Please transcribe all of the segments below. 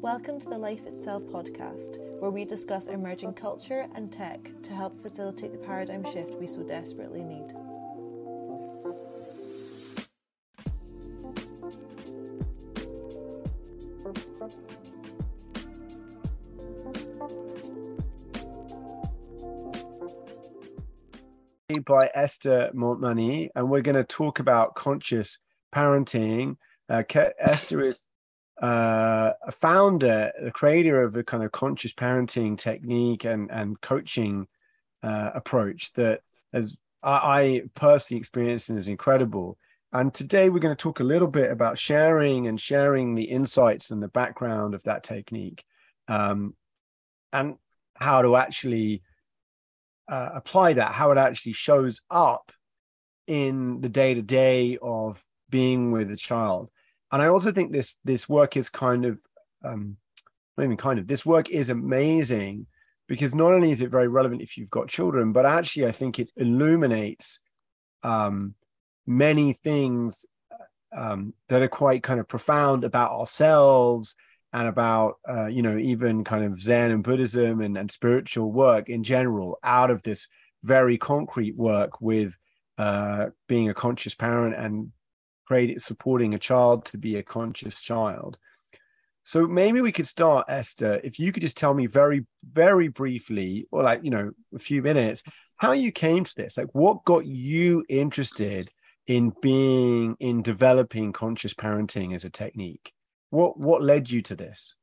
Welcome to the Life Itself podcast, where we discuss emerging culture and tech to help facilitate the paradigm shift we so desperately need. by Esther Montmany, and we're going to talk about conscious parenting. Uh, Esther is uh, a founder, the creator of a kind of conscious parenting technique and and coaching uh, approach that as I, I personally experienced and is incredible. And today we're going to talk a little bit about sharing and sharing the insights and the background of that technique, um, and how to actually uh, apply that, how it actually shows up in the day to day of being with a child and I also think this this work is kind of um, not even kind of this work is amazing because not only is it very relevant if you've got children, but actually I think it illuminates um, many things um, that are quite kind of profound about ourselves and about uh, you know even kind of Zen and Buddhism and, and spiritual work in general out of this very concrete work with uh, being a conscious parent and creating supporting a child to be a conscious child. So maybe we could start, Esther, if you could just tell me very, very briefly, or like, you know, a few minutes, how you came to this. Like what got you interested in being in developing conscious parenting as a technique? What what led you to this?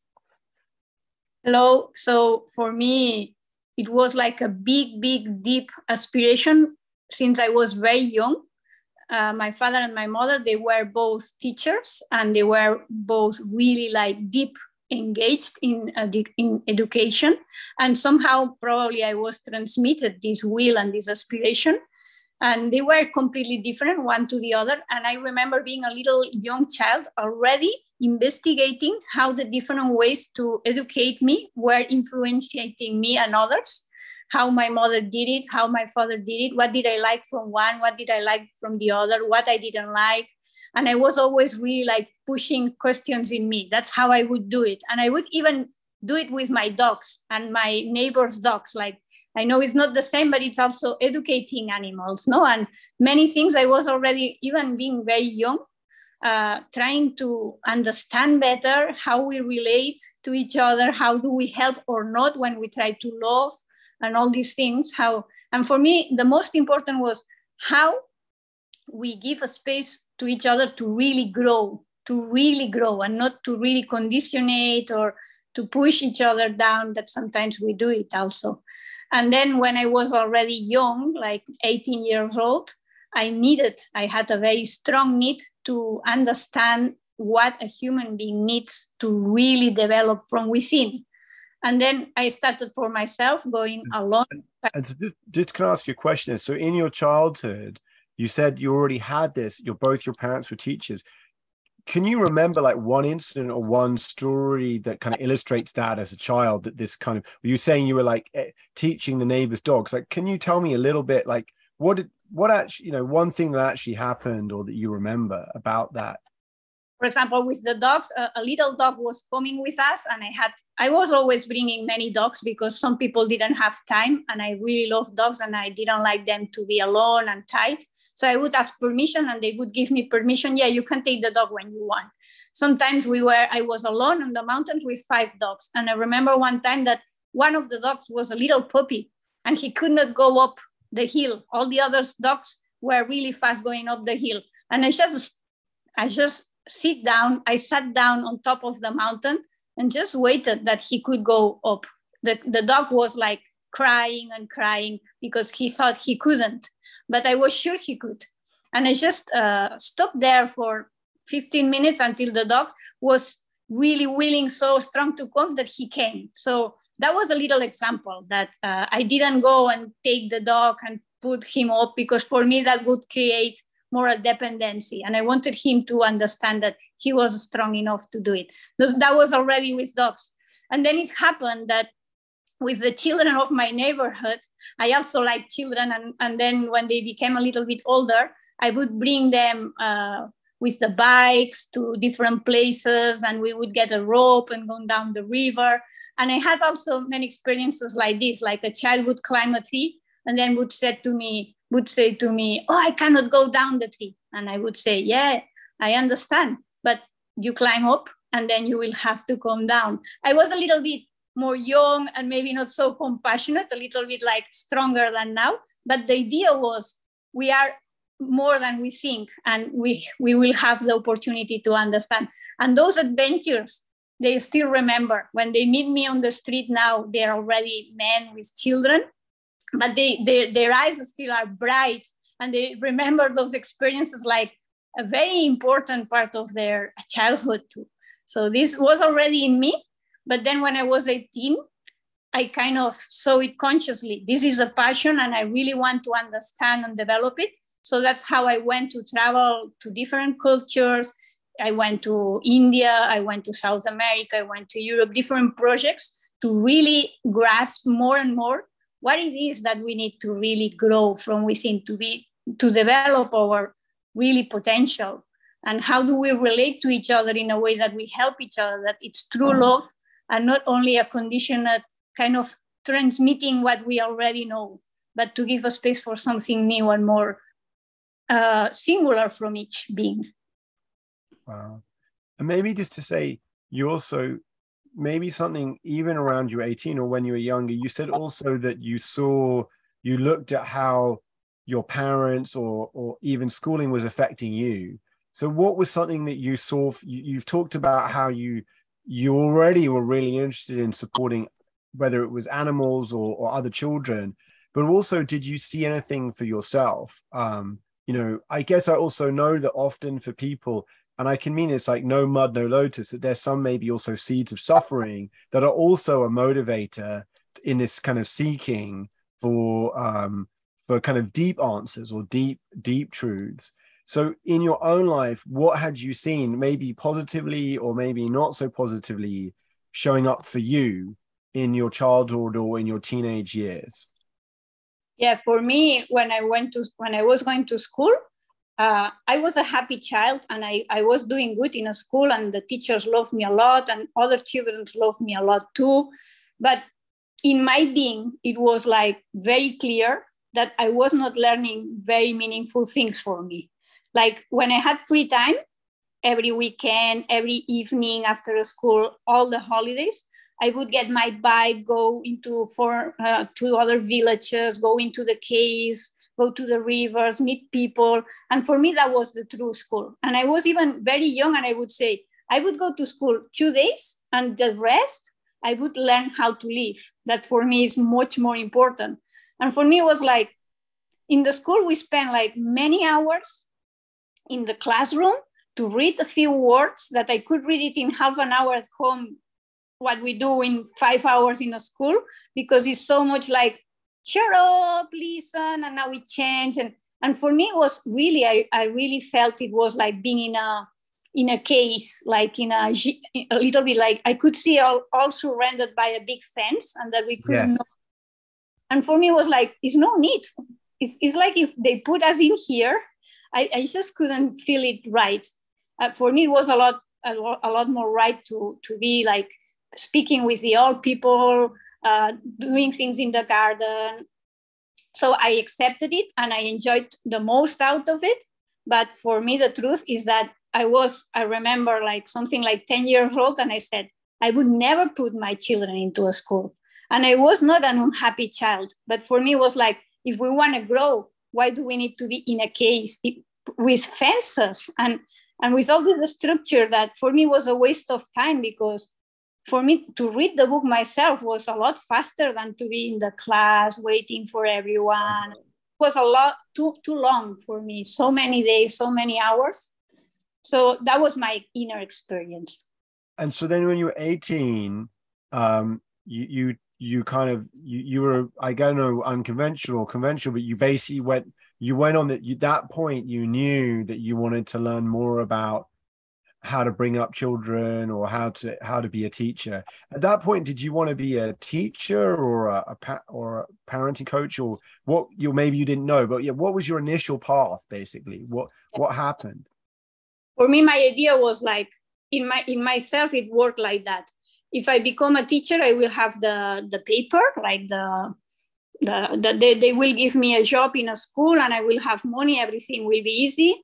Hello. So for me, it was like a big, big, deep aspiration since I was very young uh, my father and my mother they were both teachers and they were both really like deep engaged in uh, in education. And somehow probably i was transmitted this will and this aspiration. And they were completely different one to the other. And i remember being a little young child already investigating how the different ways to educate me were influencing me and others how my mother did it, how my father did it, what did I like from one, what did I like from the other, what I didn't like. And I was always really like pushing questions in me. That's how I would do it. And I would even do it with my dogs and my neighbors' dogs. Like I know it's not the same, but it's also educating animals, no? And many things I was already, even being very young, uh, trying to understand better how we relate to each other, how do we help or not when we try to love, and all these things how and for me the most important was how we give a space to each other to really grow to really grow and not to really conditionate or to push each other down that sometimes we do it also. And then when i was already young like 18 years old i needed i had a very strong need to understand what a human being needs to really develop from within and then I started for myself going alone. And so just, just can I ask you a question? So in your childhood, you said you already had this. Your both your parents were teachers. Can you remember like one incident or one story that kind of illustrates that as a child? That this kind of you saying you were like eh, teaching the neighbors' dogs. Like, can you tell me a little bit like what did what actually you know one thing that actually happened or that you remember about that? For example with the dogs a, a, little dog was coming with us and i had i was always bringing many dogs because some people didn't have time and i really love dogs and i didn't like them to be alone and tight. So i would ask permission and they would give me permission yeah you can take the dog when you want. Sometimes we were i was alone on the mountains with five dogs and i remember one time that one of the dogs was a little puppy and he could not go up the hill all the other dogs were really fast going up the hill and i just i just sit down. I sat down on top of the mountain and just waited that he could go up. The, the dog was like crying and crying because he thought he couldn't, but I was sure he could. And I just uh, stopped there for 15 minutes until the dog was really willing, so strong to come that he came. So that was a little example that uh, I didn't go and take the dog and put him up because for me that would create moral dependency. And I wanted him to understand that he was strong enough to do it. That was already with dogs. And then it happened that with the children of my neighborhood, I also like children. And, and then when they became a little bit older, I would bring them uh, with the bikes to different places and we would get a rope and go down the river. And i had also many experiences like this like a child would climb a tree and then would say to me would say to me oh i cannot go down the tree. And i would say yeah i understand but you climb up and then you will have to come down. I was a little bit more young and maybe not so compassionate a little bit like stronger than now but the idea was we are more than we think and we we will have the opportunity to understand. And those adventures they still remember. When they meet me on the street now they're already men with children but they, they their eyes still are bright and they remember those experiences like a very important part of their childhood too. So this was already in me but then when i was 18 i kind of saw it consciously. This is a passion and i really want to understand and develop it so that's how I went to travel to different cultures. I went to India, I went to South America, I went to Europe, different projects to really grasp more and more what it is that we need to really grow from within to be to develop our really potential and how do we relate to each other in a way that we help each other that it's true mm-hmm. love and not only a conditioned kind of transmitting what we already know but to give a space for something new and more uh, singular from each being. Wow. And maybe just to say, you also, maybe something even around you 18 or when you were younger, you said also that you saw, you looked at how your parents or, or even schooling was affecting you. So what was something that you saw, you, you've talked about how you, you already were really interested in supporting whether it was animals or, or other children, but also did you see anything for yourself? Um, you know, I guess I also know that often for people, and I can mean it's like no mud, no lotus, that there's some maybe also seeds of suffering that are also a motivator in this kind of seeking for um for kind of deep answers or deep, deep truths. So in your own life, what had you seen, maybe positively or maybe not so positively, showing up for you in your childhood or in your teenage years? Yeah for me when i went to when i was going to school uh, i was a happy child and I, I was doing good in a school and the teachers loved me a lot and other children loved me a lot too. But in my being it was like very clear that i was not learning very meaningful things for me. Like when i had free time every weekend every evening after school all the holidays I would get my bike, go into for uh, to other villages, go into the caves, go to the rivers, meet people, and for me that was the true school. And I was even very young, and I would say I would go to school two days, and the rest I would learn how to live. That for me is much more important. And for me it was like in the school we spent like many hours in the classroom to read a few words that I could read it in half an hour at home what we do in five hours in a school because it's so much like shut up listen and now we change. And and for me it was really i, I really felt it was like being in a in a case like in a a little bit like i could see all, all surrounded by a big fence and that we couldn't yes. and for me it was like it's no need. It's, it's like if they put us in here i, I just couldn't feel it right. Uh, for me it was a lot a, a lot more right to to be like speaking with the old people, uh, doing things in the garden. So I accepted it and I enjoyed the most out of it. But for me, the truth is that I was, I remember like something like 10 years old, and I said, I would never put my children into a school. And I was not an unhappy child. But for me, was like, if we want to grow, why do we need to be in a case with fences and and with all the structure that for me was a waste of time because for me to read the book myself was a lot faster than to be in the class waiting for everyone. It was a lot too too long for me. So many days so many hours. So that was my inner experience. And so then when you were 18 um you you you kind of you, you were i don't know unconventional conventional but you basically went you went on that you that point you knew that you wanted to learn more about how to bring up children or how to how to be a teacher. At that point did you want to be a teacher or a, a pa- or a parenting coach or what you maybe you didn't know but yeah what was your initial path basically? What what happened? For me my idea was like in my in myself it worked like that. If i become a teacher i will have the the paper like the the, the they, they will give me a job in a school and i will have money everything will be easy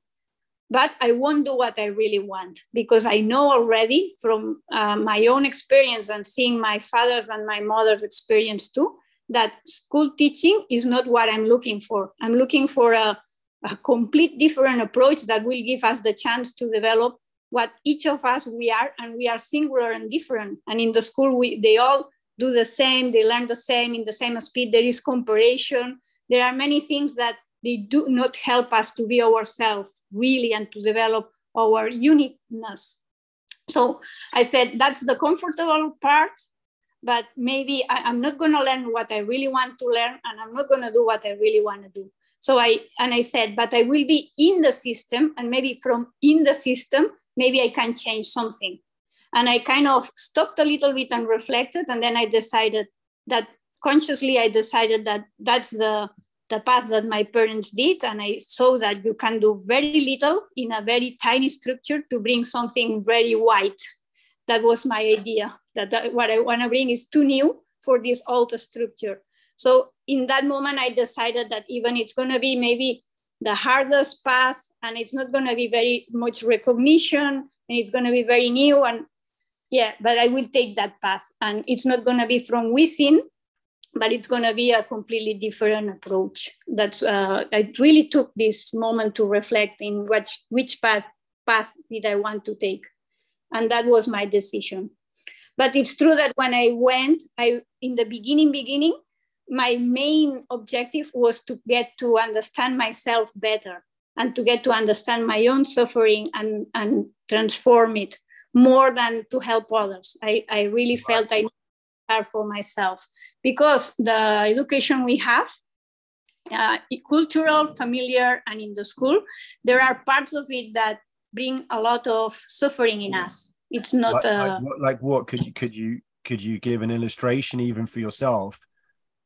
but i won't do what i really want because i know already from uh, my own experience and seeing my father's and my mother's experience too that school teaching is not what i'm looking for. I'm looking for a, a complete different approach that will give us the chance to develop what each of us we are and we are singular and different. And in the school we they all do the same they learn the same in the same speed. There is comparison. There are many things that they do not help us to be ourselves really and to develop our uniqueness. So i said that's the comfortable part but maybe I, am not going to learn what i really want to learn and i'm not going to do what i really want to do. So i and i said but i will be in the system and maybe from in the system maybe i can change something. And i kind of stopped a little bit and reflected and then i decided that consciously i decided that that's the the path that my parents did and i saw that you can do very little in a very tiny structure to bring something very white. That was my idea that, that what i want to bring is too new for this old structure. So in that moment i decided that even it's going to be maybe the hardest path and it's not going to be very much recognition and it's going to be very new and yeah but i will take that path and it's not going to be from within but it's going to be a completely different approach. That's uh, I really took this moment to reflect in which which path path did I want to take, and that was my decision. But it's true that when I went, I in the beginning beginning, my main objective was to get to understand myself better and to get to understand my own suffering and and transform it more than to help others. I, I really felt I for myself. Because the education we have uh, cultural familiar and in the school there are parts of it that bring a lot of suffering in us. It's not like, uh, like, what, like what? Could you could you could you give an illustration even for yourself?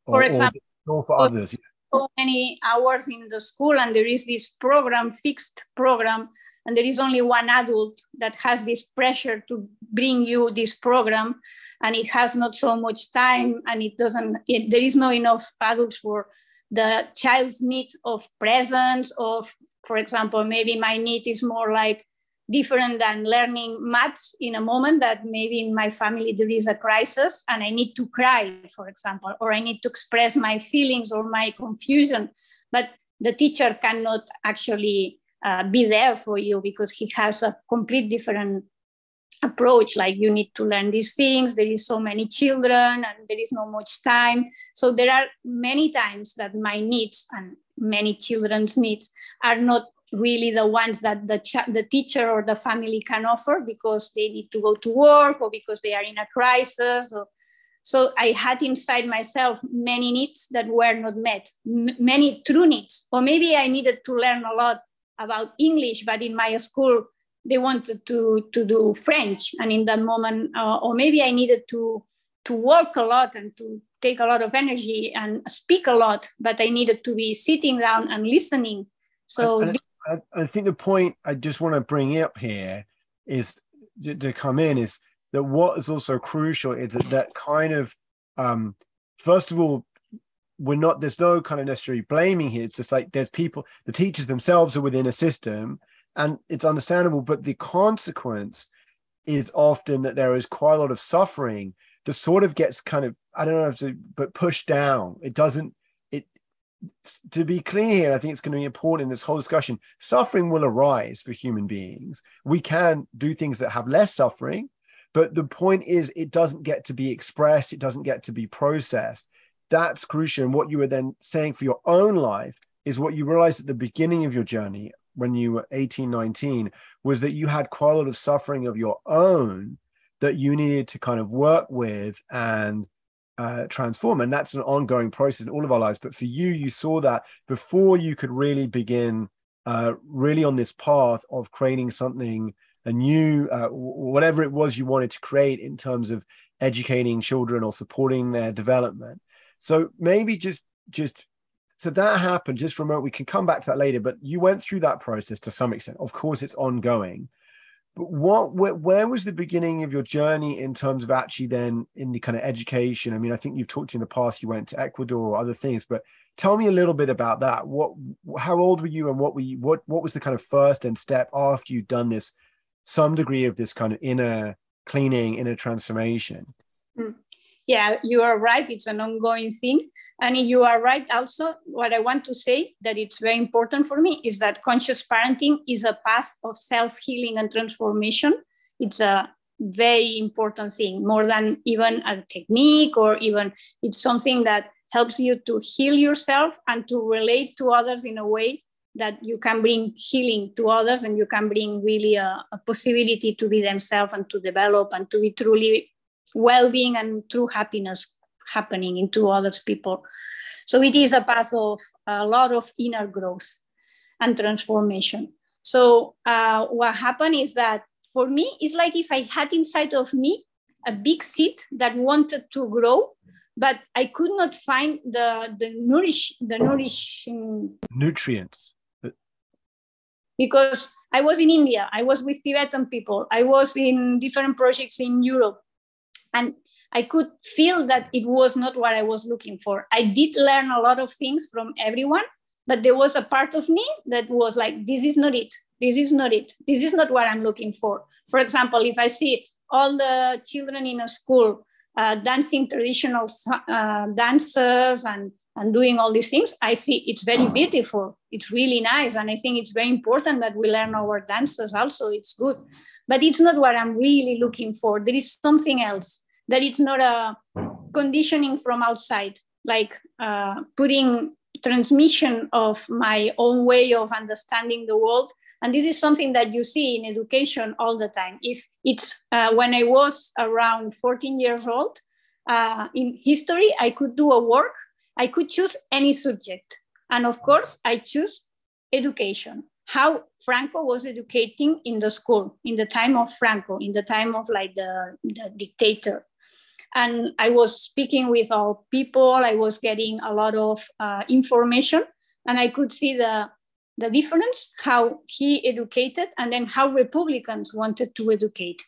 Or, for example or, or for others so many hours in the school and there is this program fixed program and there is only one adult that has this pressure to bring you this program and it has not so much time and it doesn't it, there is not enough adults for the child's need of presence of for example maybe my need is more like different than learning maths in a moment that maybe in my family there is a crisis and i need to cry for example or i need to express my feelings or my confusion. But the teacher cannot actually uh, be there for you because he has a complete different approach like you need to learn these things there is so many children and there is no much time. So there are many times that my needs and many children's needs are not really the ones that the, ch- the teacher or the family can offer because they need to go to work or because they are in a crisis or, so i had inside myself many needs that were not met M- many true needs. Or maybe i needed to learn a lot about english but in my school they wanted to to do French, and in that moment, uh, or maybe I needed to to work a lot and to take a lot of energy and speak a lot, but I needed to be sitting down and listening. So I, I, I think the point I just want to bring up here is to, to, come in is that what is also crucial is that that kind of um, first of all we're not there's no kind of necessarily blaming here it's just like there's people the teachers themselves are within a system and it's understandable but the consequence is often that there is quite a lot of suffering that sort of gets kind of i don't know if to, but pushed down. It doesn't it to be clear here i think it's going to be important in this whole discussion suffering will arise for human beings. We can do things that have less suffering but the point is it doesn't get to be expressed it doesn't get to be processed. That's crucial and what you were then saying for your own life is what you realized at the beginning of your journey when you were 18, 19 was that you had quite a lot of suffering of your own that you needed to kind of work with and uh, transform. And that's an ongoing process in all of our lives. But for you, you saw that before you could really begin uh, really on this path of creating something a new, uh, whatever it was you wanted to create in terms of educating children or supporting their development. So maybe just just so that happened just a we can come back to that later but you went through that process to some extent. Of course it's ongoing. But what where, where, was the beginning of your journey in terms of actually then in the kind of education? I mean i think you've talked to in the past you went to ecuador or other things but tell me a little bit about that. What how old were you and what were you what what was the kind of first and step after you'd done this some degree of this kind of inner cleaning inner transformation? Mm. Yeah you are right it's an ongoing thing. And you are right also what i want to say that it's very important for me is that conscious parenting is a path of self-healing and transformation. It's a very important thing more than even a technique or even it's something that helps you to heal yourself and to relate to others in a way that you can bring healing to others and you can bring really a, a possibility to be themselves and to develop and to be truly well-being and true happiness happening into others people. So it is a path of a lot of inner growth and transformation. So uh, what happened is that for me it's like if i had inside of me a big seed that wanted to grow but I could not find the the nourish the nourishing nutrients. Because I was in India, I was with Tibetan people, I was in different projects in Europe, and I could feel that it was not what I was looking for. I did learn a lot of things from everyone, but there was a part of me that was like, this is not it. This is not it. This is not what I'm looking for. For example, if I see all the children in a school uh, dancing traditional uh, dances and, and doing all these things, I see it's very beautiful. It's really nice. And I think it's very important that we learn our dances also. It's good. But it's not what I'm really looking for. There is something else, that it's not a conditioning from outside, like uh, putting transmission of my own way of understanding the world. And this is something that you see in education all the time. If it's uh, when i was around 14 years old uh, in history i could do a work. I could choose any subject. And of course i choose education. How franco was educating in the school in the time of franco in the time of like the, the dictator and i was speaking with all people. I was getting a lot of uh, information. And i could see the the difference how he educated and then how republicans wanted to educate.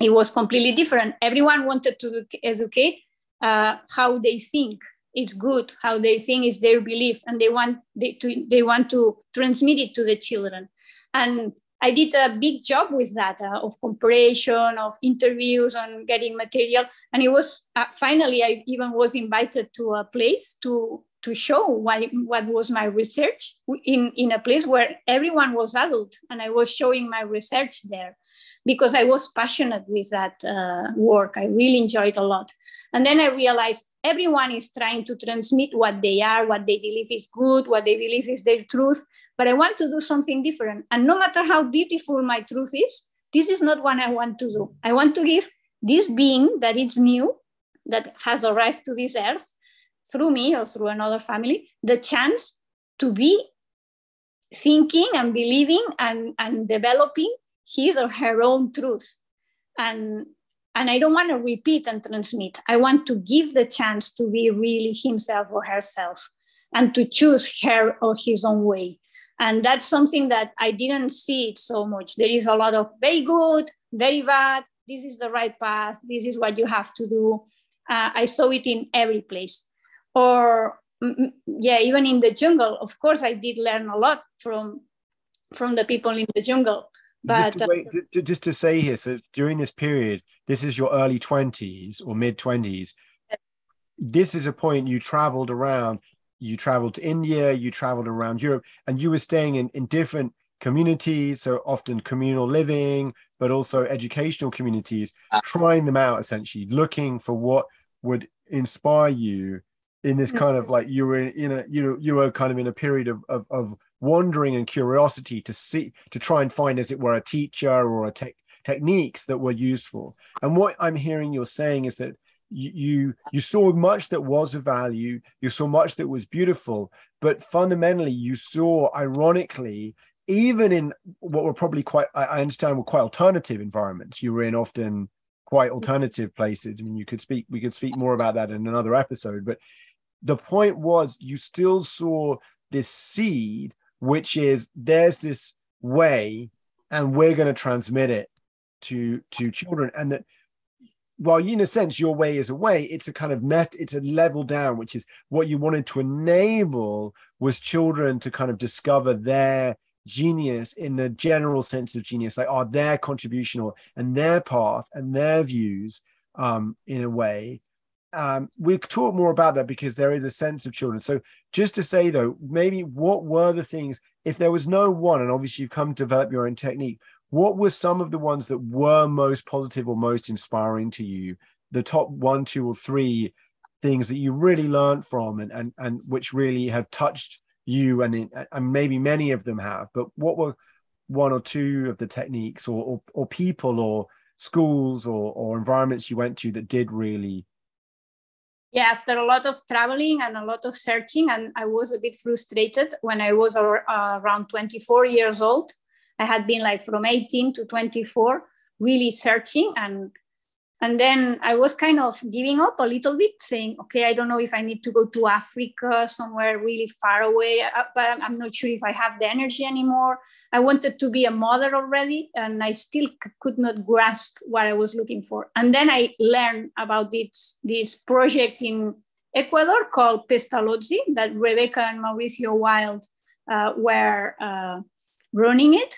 It was completely different. Everyone wanted to educate uh, how they think is good how they think is their belief and they want they, to, they want to transmit it to the children. And I did a big job with that uh, of comparison, of interviews, on getting material. And it was uh, finally, I even was invited to a place to to show why, what was my research in, in a place where everyone was adult and I was showing my research there because I was passionate with that uh, work. I really enjoyed a lot. And then I realized everyone is trying to transmit what they are, what they believe is good, what they believe is their truth but I want to do something different. And no matter how beautiful my truth is, this is not what I want to do. I want to give this being that is new, that has arrived to this earth through me or through another family, the chance to be thinking and believing and, and developing his or her own truth. And, and I don't want to repeat and transmit. I want to give the chance to be really himself or herself and to choose her or his own way and that's something that i didn't see it so much. There is a lot of very good very bad this is the right path this is what you have to do. Uh, i saw it in every place. Or yeah even in the jungle of course i did learn a lot from from the people in the jungle but just to, wait, uh, just to say here so during this period this is your early 20s or mid 20s this is a point you traveled around you traveled to India, you traveled around Europe, and you were staying in, in different communities, so often communal living, but also educational communities, ah. trying them out essentially, looking for what would inspire you in this kind of like you were in, a you know you were kind of in a period of, of of wandering and curiosity to see to try and find as it were a teacher or a tech techniques that were useful and what i'm hearing you're saying is that you you saw much that was of value you saw much that was beautiful but fundamentally you saw ironically even in what were probably quite i understand were quite alternative environments. You were in often quite mm-hmm. alternative places i mean you could speak we could speak more about that in another episode but the point was you still saw this seed, which is there's this way, and we're going to transmit it to to children, and that while in a sense your way is a way. It's a kind of met it's a level down which is what you wanted to enable was children to kind of discover their genius in the general sense of genius like are their contribution or and their path and their views um in a way. Um we talk more about that because there is a sense of children. So just to say though maybe what were the things if there was no one and obviously you've come to develop your own technique what were some of the ones that were most positive or most inspiring to you? The top one two or three things that you really learned from and and, and which really have touched you and and maybe many of them have but what were one or two of the techniques or or, or people or schools or, or environments you went to that did really? Yeah after a lot of traveling and a lot of searching and i was a bit frustrated when i was uh, around 24 years old i had been like from 18 to 24 really searching and and then I was kind of giving up a little bit, saying, okay, I don't know if I need to go to Africa, somewhere really far away, uh, but I'm not sure if I have the energy anymore. I wanted to be a mother already, and I still could not grasp what I was looking for. And then I learned about this, this project in Ecuador called Pestalozzi that Rebecca and Mauricio Wild uh, were uh, running it.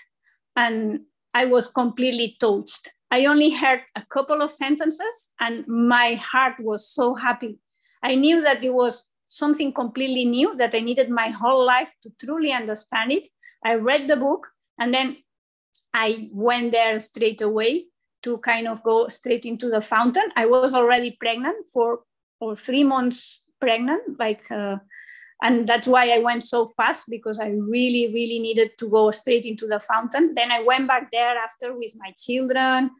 And I was completely touched I only heard a couple of sentences and my heart was so happy. I knew that it was something completely new that I needed my whole life to truly understand it. I read the book and then I went there straight away to kind of go straight into the fountain. I was already pregnant for or three months pregnant, like uh, and that's why i went so fast because i really really needed to go straight into the fountain. Then i went back there after with my children.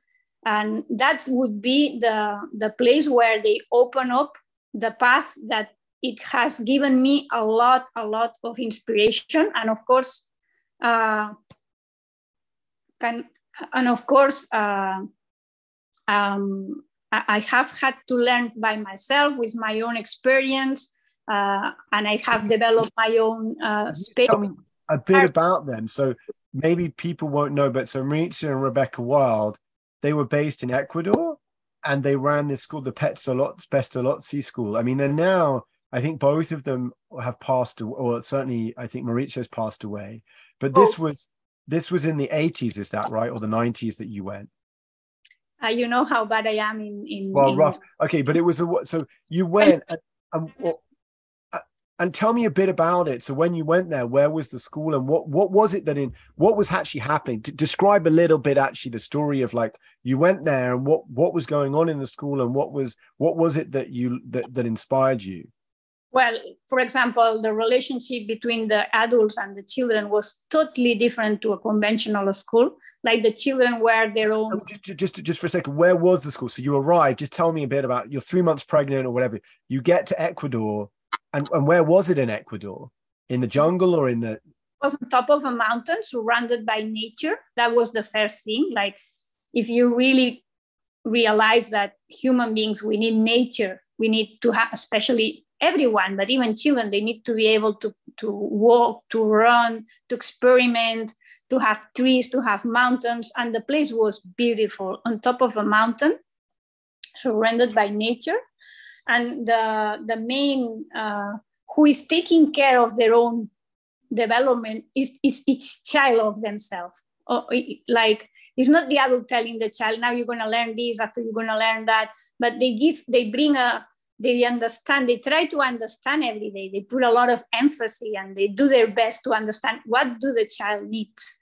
And that would be the the place where they open up the path that it has given me a lot a lot of inspiration. And of course uh, can and of course uh, um, I have had to learn by myself with my own experience uh, and I have developed my own uh, space. A bit about them. So maybe people won't know, but so Mauricio and Rebecca Wild, they were based in Ecuador and they ran this school, the Pestalozzi School. I mean, they're now, I think both of them have passed, away, or certainly I think Mauricio's passed away. But this was this was in the 80s, is that right? Or the 90s that you went? Uh, you know how bad I am in. in well, in... rough. Okay, but it was a so you went and, and and tell me a bit about it. So when you went there where was the school and what what was it that in what was actually happening? To describe a little bit actually the story of like you went there and what what was going on in the school and what was what was it that you that, that inspired you? Well for example the relationship between the adults and the children was totally different to a conventional school. Like the children were their own oh, just, just just for a second where was the school? So you arrived just tell me a bit about you're three months pregnant or whatever. You get to ecuador and, and where was it in Ecuador? In the jungle or in the? It was on top of a mountain, surrounded by nature. That was the first thing. Like, if you really realize that human beings, we need nature. We need to have, especially everyone, but even children, they need to be able to, to walk, to run, to experiment, to have trees, to have mountains. And the place was beautiful on top of a mountain, surrounded by nature and the, the main uh, who is taking care of their own development is, is each child of themselves. Or, like it's not the adult telling the child now you're going to learn this after you're going to learn that. But they give they bring a they understand they try to understand every day. They put a lot of emphasis and they do their best to understand what do the child needs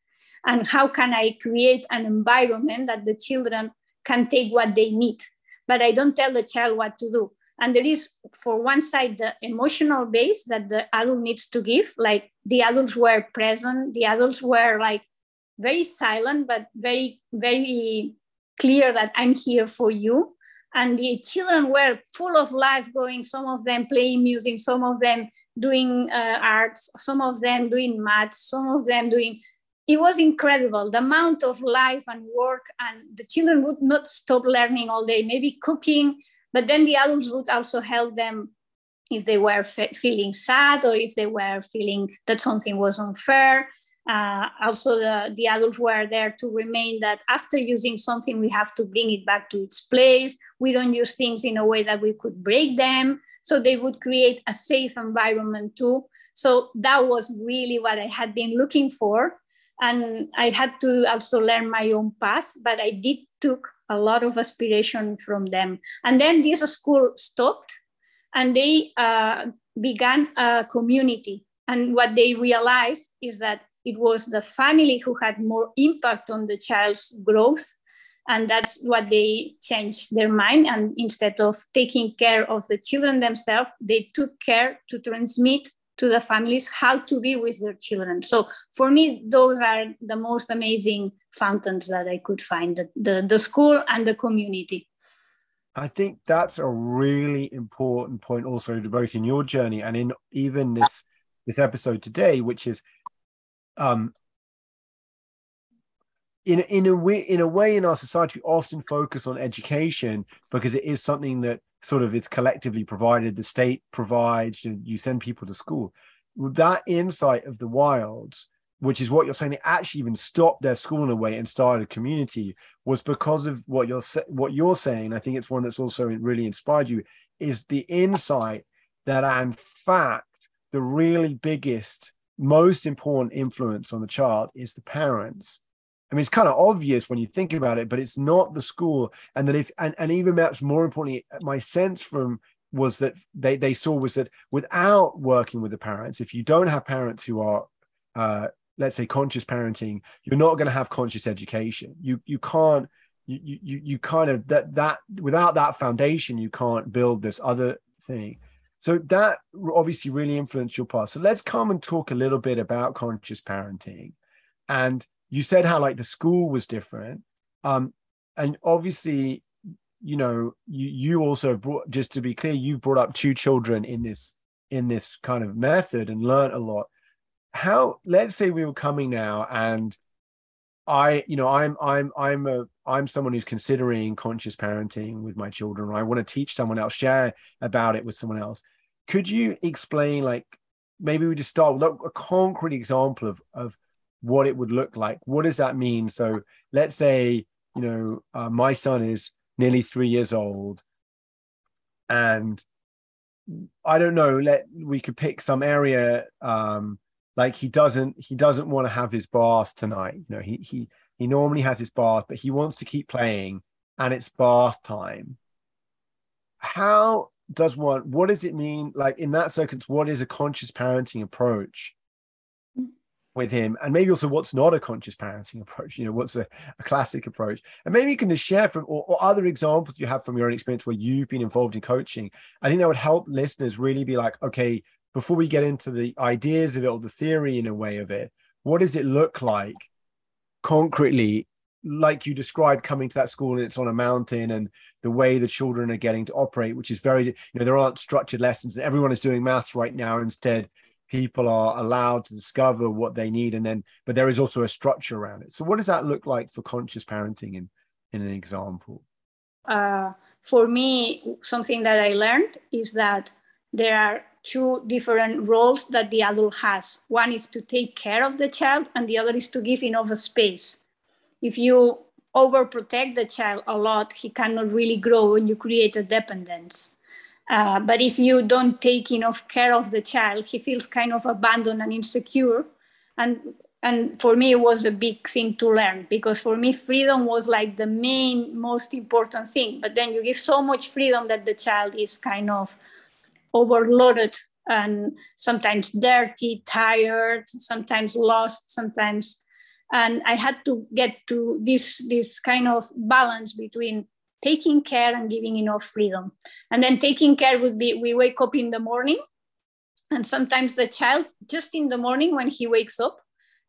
and how can i create an environment that the children can take what they need. But i don't tell the child what to do and there is for one side the emotional base that the adult needs to give. Like the adults were present. The adults were like very silent but very very clear that i'm here for you. And the children were full of life going some of them playing music some of them doing uh, arts some of them doing maths some of them doing it was incredible. The amount of life and work and the children would not stop learning all day. Maybe cooking but then the adults would also help them if they were feeling sad or if they were feeling that something was unfair. Uh, also, the, the adults were there to remain that after using something, we have to bring it back to its place. We don't use things in a way that we could break them. So they would create a safe environment too. So that was really what I had been looking for. And I had to also learn my own path, but I did took a lot of aspiration from them. And then this school stopped and they uh, began a community. And what they realized is that it was the family who had more impact on the child's growth. And that's what they changed their mind. And instead of taking care of the children themselves, they took care to transmit to the families how to be with their children. So for me, those are the most amazing fountains that I could find the, the, the school and the community. I think that's a really important point also both in your journey and in even this this episode today, which is um in in a way in a way in our society we often focus on education because it is something that sort of it's collectively provided the state provides you, you send people to school that insight of the wilds which is what you're saying, they actually even stopped their school in a way and started a community, was because of what you're what you're saying. I think it's one that's also really inspired you is the insight that, in fact, the really biggest, most important influence on the child is the parents. I mean, it's kind of obvious when you think about it, but it's not the school. And that if, and, and even perhaps more importantly, my sense from was that they, they saw was that without working with the parents, if you don't have parents who are uh, let's say conscious parenting you're not going to have conscious education. You you can't you you you kind of that that without that foundation you can't build this other thing. So that obviously really influenced your path. So let's come and talk a little bit about conscious parenting. And you said how like the school was different um and obviously you know you you also brought just to be clear you've brought up two children in this in this kind of method and learned a lot. How let's say we were coming now and i you know i'm i'm i'm a i'm someone who's considering conscious parenting with my children i want to teach someone else share about it with someone else. Could you explain like maybe we just start with a concrete example of of what it would look like. What does that mean? So let's say you know uh, my son is nearly three years old and i don't know let we could pick some area um like he doesn't he doesn't want to have his bath tonight. You know he he he normally has his bath but he wants to keep playing and it's bath time. How does one what does it mean? Like in that circumstance what is a conscious parenting approach with him and maybe also what's not a conscious parenting approach you know what's a, a classic approach. And maybe you can just share from or, or, other examples you have from your own experience where you've been involved in coaching. I think that would help listeners really be like okay before we get into the ideas of it or the theory in a way of it, what does it look like concretely, like you described coming to that school and it's on a mountain and the way the children are getting to operate, which is very, you know, there aren't structured lessons. And everyone is doing maths right now. Instead, people are allowed to discover what they need and then, but there is also a structure around it. So what does that look like for conscious parenting in, in an example? Uh, for me, something that I learned is that there are two different roles that the adult has. One is to take care of the child, and the other is to give enough space. If you overprotect the child a lot, he cannot really grow and you create a dependence. Uh, but if you don't take enough care of the child, he feels kind of abandoned and insecure. And and for me, it was a big thing to learn because for me, freedom was like the main, most important thing. But then you give so much freedom that the child is kind of overloaded and sometimes dirty, tired, sometimes lost, sometimes. And I had to get to this, this kind of balance between taking care and giving enough freedom. And then taking care would be we wake up in the morning, and sometimes the child, just in the morning when he wakes up,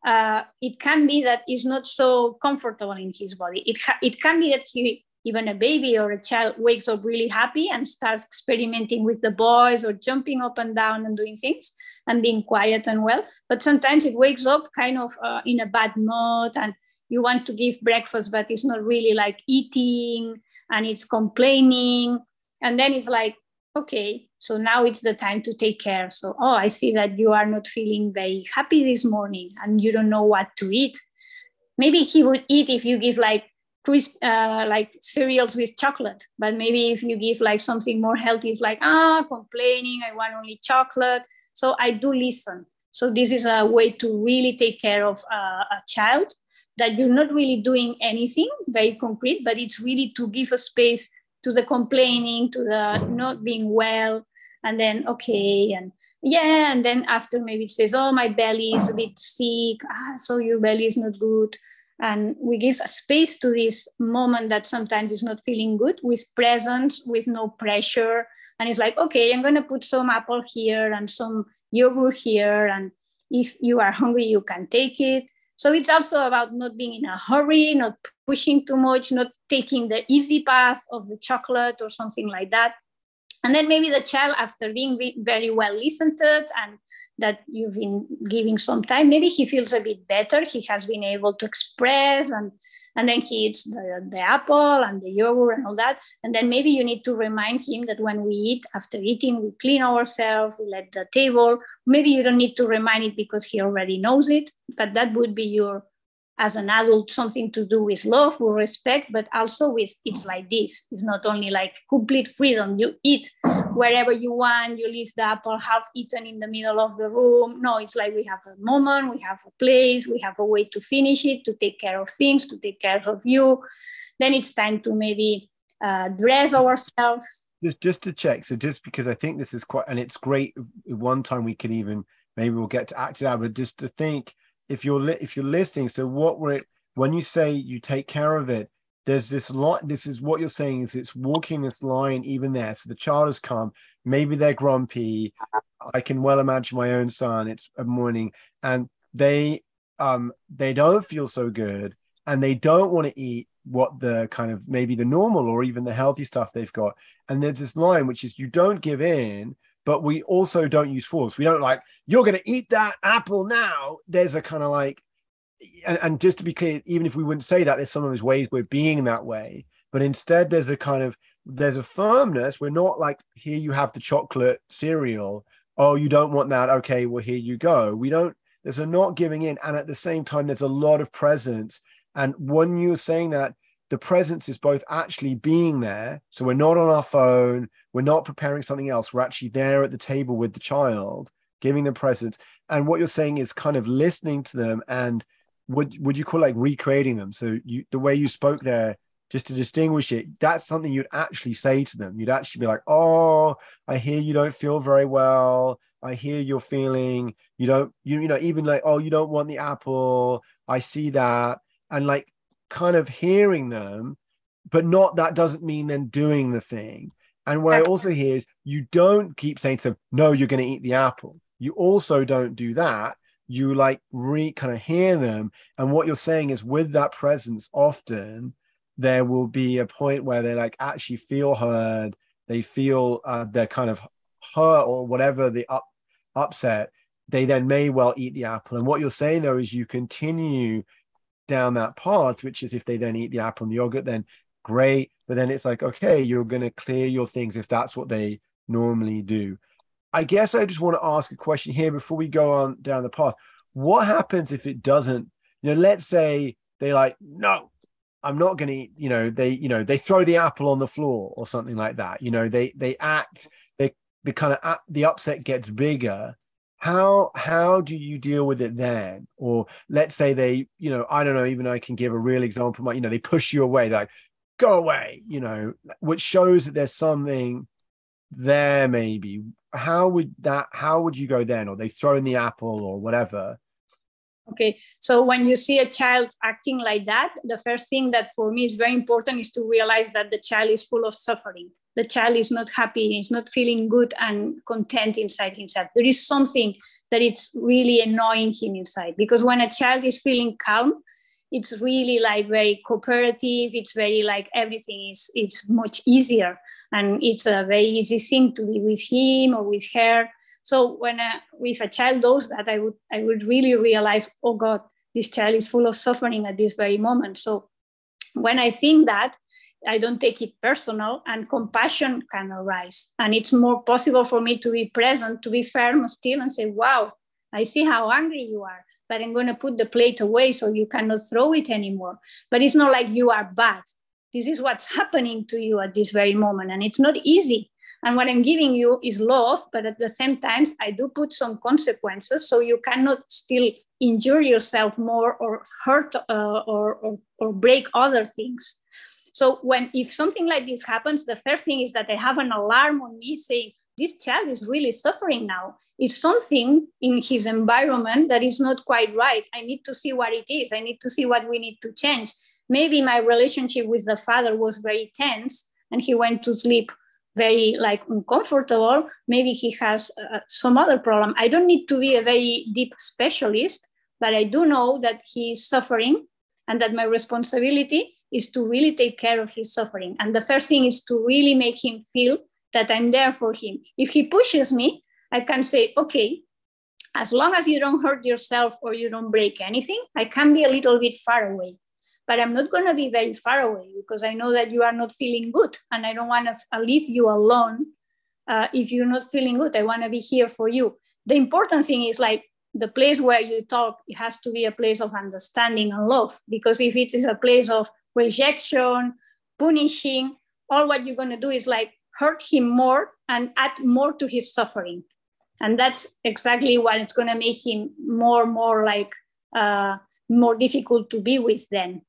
uh, it can be that he's not so comfortable in his body. It, ha- it can be that he even a baby or a child wakes up really happy and starts experimenting with the boys or jumping up and down and doing things and being quiet and well. But sometimes it wakes up kind of uh, in a bad mood and you want to give breakfast, but it's not really like eating and it's complaining. And then it's like, okay, so now it's the time to take care. So, oh, I see that you are not feeling very happy this morning and you don't know what to eat. Maybe he would eat if you give like crisp, uh, like cereals with chocolate. But maybe if you give like something more healthy, it's like, ah, complaining, I want only chocolate. So I do listen. So this is a way to really take care of uh, a child that you're not really doing anything very concrete, but it's really to give a space to the complaining, to the not being well, and then okay, and yeah, and then after maybe it says, oh, my belly is a bit sick, ah, so your belly is not good. And we give a space to this moment that sometimes is not feeling good with presence, with no pressure. And it's like, okay, I'm gonna put some apple here and some yogurt here. And if you are hungry, you can take it. So it's also about not being in a hurry, not pushing too much, not taking the easy path of the chocolate or something like that. And then maybe the child, after being very well listened to and that you've been giving some time, maybe he feels a bit better. He has been able to express and and then he eats the, the apple and the yogurt and all that. And then maybe you need to remind him that when we eat, after eating, we clean ourselves, we let the table. Maybe you don't need to remind it because he already knows it, but that would be your as an adult something to do with love or respect but also with it's like this it's not only like complete freedom you eat wherever you want you leave the apple half eaten in the middle of the room. No it's like we have a moment we have a place we have a way to finish it to take care of things to take care of you. Then it's time to maybe uh, dress ourselves. Just just to check so just because i think this is quite and it's great one time we can even maybe we'll get to act it out but just to think if you're li- if you're listening so what we're when you say you take care of it there's this line. this is what you're saying is it's walking this line even there so the child has come maybe they're grumpy i can well imagine my own son it's a morning and they um they don't feel so good and they don't want to eat what the kind of maybe the normal or even the healthy stuff they've got and there's this line which is you don't give in but we also don't use force. We don't like, you're going to eat that apple now. There's a kind of like, and, and, just to be clear, even if we wouldn't say that, there's some of those ways we're being that way. But instead, there's a kind of, there's a firmness. We're not like, here you have the chocolate cereal. Oh, you don't want that. Okay, well, here you go. We don't, there's a not giving in. And at the same time, there's a lot of presence. And when you're saying that, the presence is both actually being there. So we're not on our phone, we're not preparing something else. We're actually there at the table with the child, giving them presence. And what you're saying is kind of listening to them and would would you call like recreating them? So you the way you spoke there, just to distinguish it, that's something you'd actually say to them. You'd actually be like, Oh, I hear you don't feel very well. I hear you're feeling you don't you you know, even like, oh, you don't want the apple. I see that. And like kind of hearing them, but not that doesn't mean then doing the thing. And what I also hear is you don't keep saying to them, no, you're going to eat the apple. You also don't do that. You like re kind of hear them. And what you're saying is with that presence, often there will be a point where they like actually feel heard. They feel uh, they're kind of hurt or whatever the up, upset. They then may well eat the apple. And what you're saying though is you continue down that path, which is if they then eat the apple and the yogurt, then great. But then it's like, okay, you're going to clear your things if that's what they normally do. I guess I just want to ask a question here before we go on down the path. What happens if it doesn't? You know, let's say they like, no, I'm not going to. You know, they, you know, they throw the apple on the floor or something like that. You know, they they act. They the kind of uh, the upset gets bigger how how do you deal with it then or let's say they you know i don't know even i can give a real example you know they push you away like go away you know which shows that there's something there maybe how would that how would you go then or they throw in the apple or whatever okay so when you see a child acting like that the first thing that for me is very important is to realize that the child is full of suffering the child is not happy, is not feeling good and content inside himself. There is something that it's really annoying him inside because when a child is feeling calm, it's really like very cooperative. It's very like everything is it's much easier and it's a very easy thing to be with him or with her. So when uh, a, if a child does that, I would I would really realize, oh God, this child is full of suffering at this very moment. So when I think that, I don't take it personal, and compassion can arise. And it's more possible for me to be present, to be firm still, and say, Wow, I see how angry you are, but I'm going to put the plate away so you cannot throw it anymore. But it's not like you are bad. This is what's happening to you at this very moment. And it's not easy. And what I'm giving you is love, but at the same time, I do put some consequences so you cannot still injure yourself more or hurt uh, or, or, or break other things. So when if something like this happens, the first thing is that I have an alarm on me saying, this child is really suffering now. Is something in his environment that is not quite right. I need to see what it is. I need to see what we need to change. Maybe my relationship with the father was very tense and he went to sleep very like uncomfortable maybe he has uh, some other problem i don't need to be a very deep specialist but i do know that he is suffering and that my responsibility is to really take care of his suffering. And the first thing is to really make him feel that I'm there for him. If he pushes me, I can say, okay, as long as you don't hurt yourself or you don't break anything, I can be a little bit far away. But I'm not going to be very far away because I know that you are not feeling good and I don't want to leave you alone uh, if you're not feeling good. I want to be here for you. The important thing is like the place where you talk, it has to be a place of understanding and love. Because if it is a place of rejection, punishing, all what you're going to do is like hurt him more and add more to his suffering. And that's exactly what it's going to make him more, more like uh, more difficult to be with then.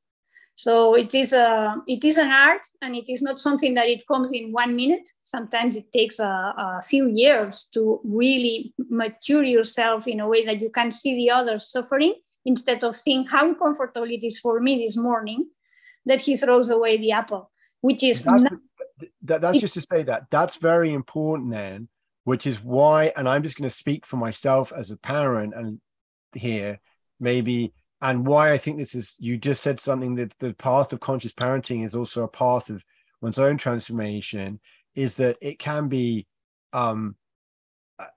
So it is a it is an art, and it is not something that it comes in one minute. Sometimes it takes a, a, few years to really mature yourself in a way that you can see the others suffering instead of seeing how comfortable it is for me this morning that he throws away the apple, which is that's, not, that, that's just to say that that's very important then, which is why, and I'm just going to speak for myself as a parent and here maybe and why I think this is you just said something that the path of conscious parenting is also a path of one's own transformation is that it can be um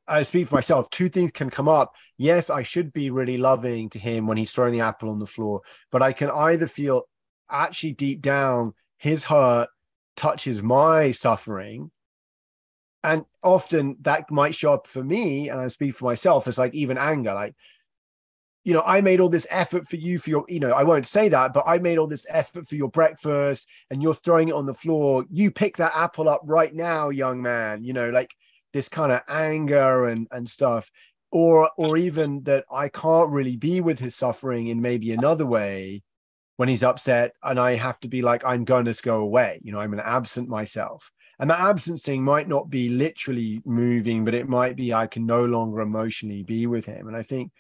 I speak for myself. Two things can come up. Yes, I should be really loving to him when he's throwing the apple on the floor, but I can either feel actually deep down his hurt touches my suffering and often that might show up for me and i speak for myself as like even anger like you know i made all this effort for you for your you know i won't say that but i made all this effort for your breakfast and you're throwing it on the floor you pick that apple up right now young man you know like this kind of anger and and stuff or or even that i can't really be with his suffering in maybe another way when he's upset and I have to be like, I'm going to go away. You know, I'm going to absent myself. And that absencing might not be literally moving, but it might be I can no longer emotionally be with him. And I think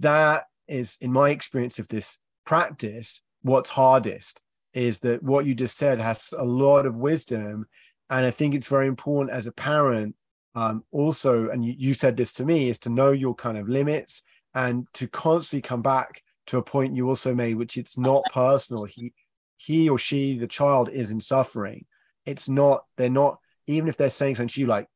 that is, in my experience of this practice, what's hardest is that what you just said has a lot of wisdom. And I think it's very important as a parent, um, also, and you, you said this to me, is to know your kind of limits and to constantly come back to a point you also made, which it's not personal. He he or she, the child, isn't suffering. It's not, they're not, even if they're saying something to you like,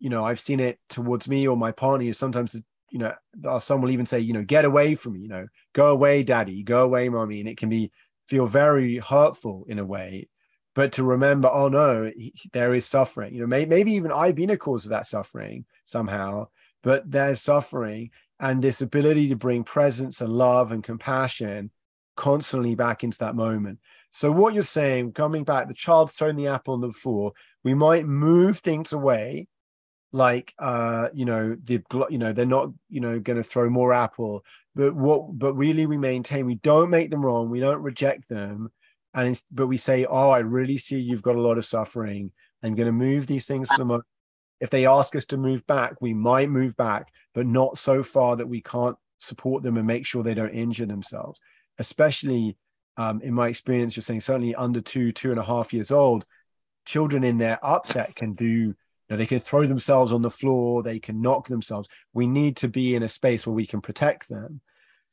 you know, I've seen it towards me or my partner, sometimes you know, uh, some will even say, you know, get away from me, you know, go away, daddy, go away, mommy. And it can be feel very hurtful in a way. But to remember, oh no, he, there is suffering. You know, may, maybe even I've been a cause of that suffering somehow, but there's suffering and this ability to bring presence and love and compassion constantly back into that moment. So what you're saying, coming back, the child's throwing the apple on the floor, we might move things away, like uh, you know, the you know, they're not, you know, going to throw more apple, but what but really we maintain we don't make them wrong, we don't reject them, and but we say, Oh, I really see you've got a lot of suffering. I'm going to move these things to the moment if they ask us to move back, we might move back, but not so far that we can't support them and make sure they don't injure themselves. Especially um, in my experience, you're saying certainly under two, two and a half years old, children in their upset can do, know, they can throw themselves on the floor, they can knock themselves. We need to be in a space where we can protect them.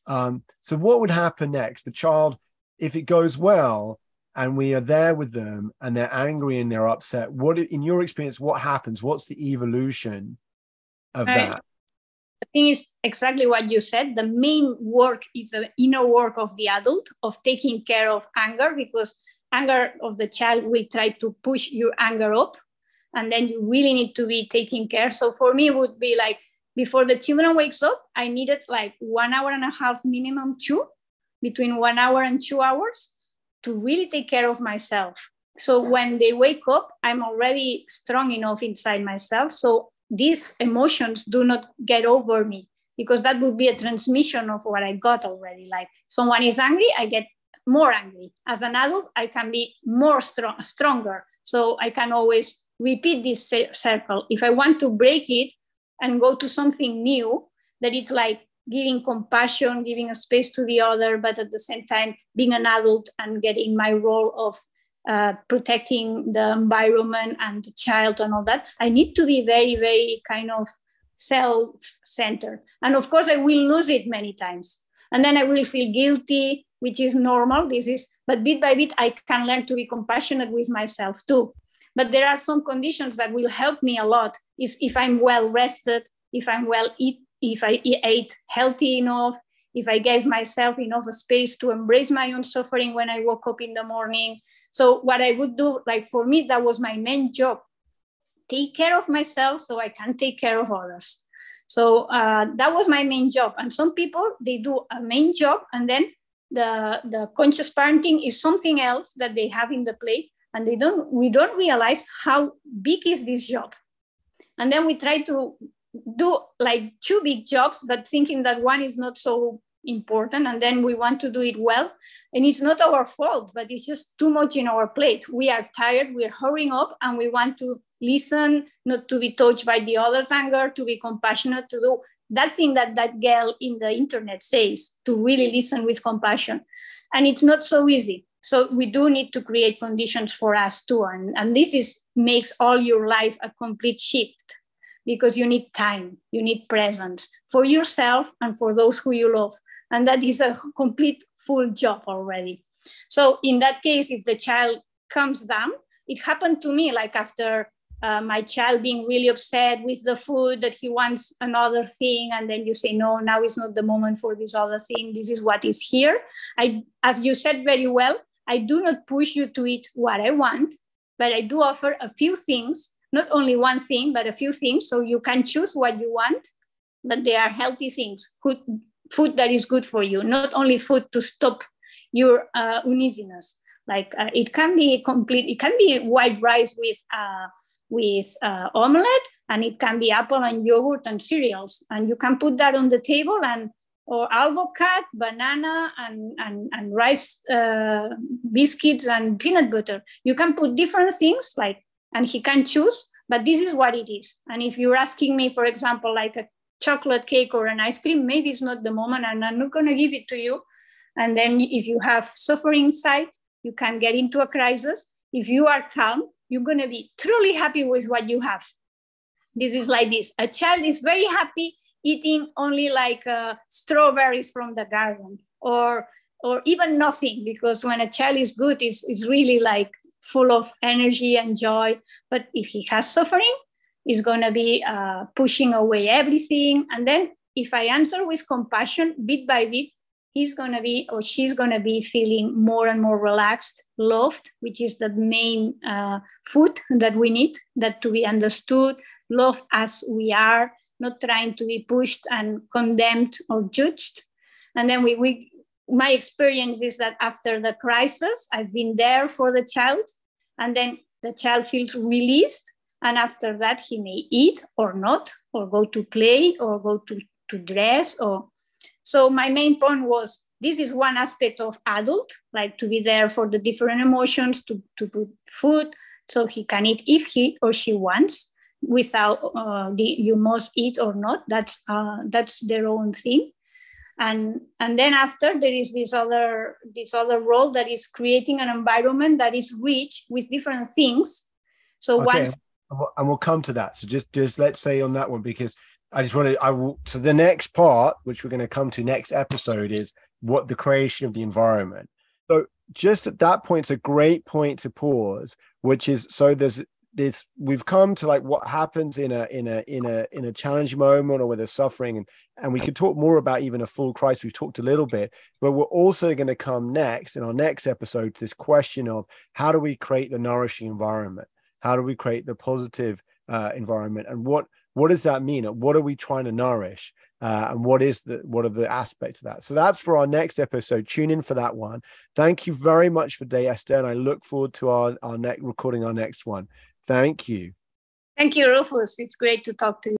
Um, so, what would happen next? The child, if it goes well, and we are there with them and they're angry and they're upset what in your experience what happens what's the evolution of right. that I think it's exactly what you said. The main work is the inner work of the adult of taking care of anger because anger of the child will try to push your anger up and then you really need to be taking care. So for me it would be like before the children wakes up i needed like one hour and a half minimum two between one hour and two hours to really take care of myself. So when they wake up i'm already strong enough inside myself. So these emotions do not get over me because that would be a transmission of what i got already. Like someone is angry i get more angry. As an adult i can be more strong stronger. So i can always repeat this circle. If i want to break it and go to something new that it's like giving compassion giving a space to the other but at the same time being an adult and getting my role of uh, protecting the environment and the child and all that i need to be very very kind of self-centered. And of course i will lose it many times. And then i will feel guilty which is normal this is but bit by bit i can learn to be compassionate with myself too but there are some conditions that will help me a lot is if i'm well rested if i'm well eat if i ate healthy enough if I gave myself enough space to embrace my own suffering when I woke up in the morning. So, what I would do, like for me, that was my main job take care of myself so I can take care of others. So, uh, that was my main job. And some people, they do a main job and then the, the conscious parenting is something else that they have in the plate and they don't we don't realize how big is this job. And then we try to do like two big jobs but thinking that one is not so important and then we want to do it well. And it's not our fault but it's just too much in our plate. We are tired we're hurrying up and we want to listen not to be touched by the other's anger to be compassionate to do that thing that that girl in the internet says to really listen with compassion. And it's not so easy so we do need to create conditions for us too and, and this is makes all your life a complete shift because you need time you need presence for yourself and for those who you love and that is a complete full job already. So in that case if the child comes down it happened to me like after uh, my child being really upset with the food that he wants another thing and then you say no now is not the moment for this other thing. This is what is here. I as you said very well i do not push you to eat what i want but i do offer a few things not only one thing but a few things so you can choose what you want but they are healthy things food food that is good for you, not only food to stop your uh, uneasiness. Like uh, it can be complete, it can be white rice with uh, with uh, omelette, and it can be apple and yogurt and cereals, and you can put that on the table and or avocado, banana, and and, and rice uh, biscuits and peanut butter. You can put different things like, and he can choose. But this is what it is. And if you're asking me, for example, like a chocolate cake or an ice cream, maybe it's not the moment and I'm not to give it to you. And then if you have suffering inside, you can get into a crisis. If you are calm, you're to be truly happy with what you have. This is like this a child is very happy eating only like uh, strawberries from the garden or or even nothing because when a child is good is it's really like full of energy and joy but if he has suffering is going to be uh, pushing away everything. And then if I answer with compassion, bit by bit, he's going to be or she's going to be feeling more and more relaxed, loved, which is the main uh, food that we need, that to be understood, loved as we are, not trying to be pushed and condemned or judged. And then we, we my experience is that after the crisis, I've been there for the child, and then the child feels released and after that, he may eat or not, or go to play, or go to, to dress. Or so my main point was this is one aspect of adult, like to be there for the different emotions, to, to put food so he can eat if he or she wants without uh, the you must eat or not that's uh, that's their own thing and and then after there is this other this other role that is creating an environment that is rich with different things so okay. once and we'll come to that. So just just let's say on that one because I just want to I will so the next part which we're going to come to next episode is what the creation of the environment. So just at that point, it's a great point to pause, which is so there's this we've come to like what happens in a in a in a in a challenging moment or where there's suffering and and we could talk more about even a full crisis we've talked a little bit but we're also going to come next in our next episode to this question of how do we create the nourishing environment? How do we create the positive uh, environment? And what what does that mean? What are we trying to nourish? Uh, and what is the what are the aspects of that? So that's for our next episode. Tune in for that one. Thank you very much for day esther and i look forward to our our next recording our next one thank you. Thank you rufus. It's great to talk to you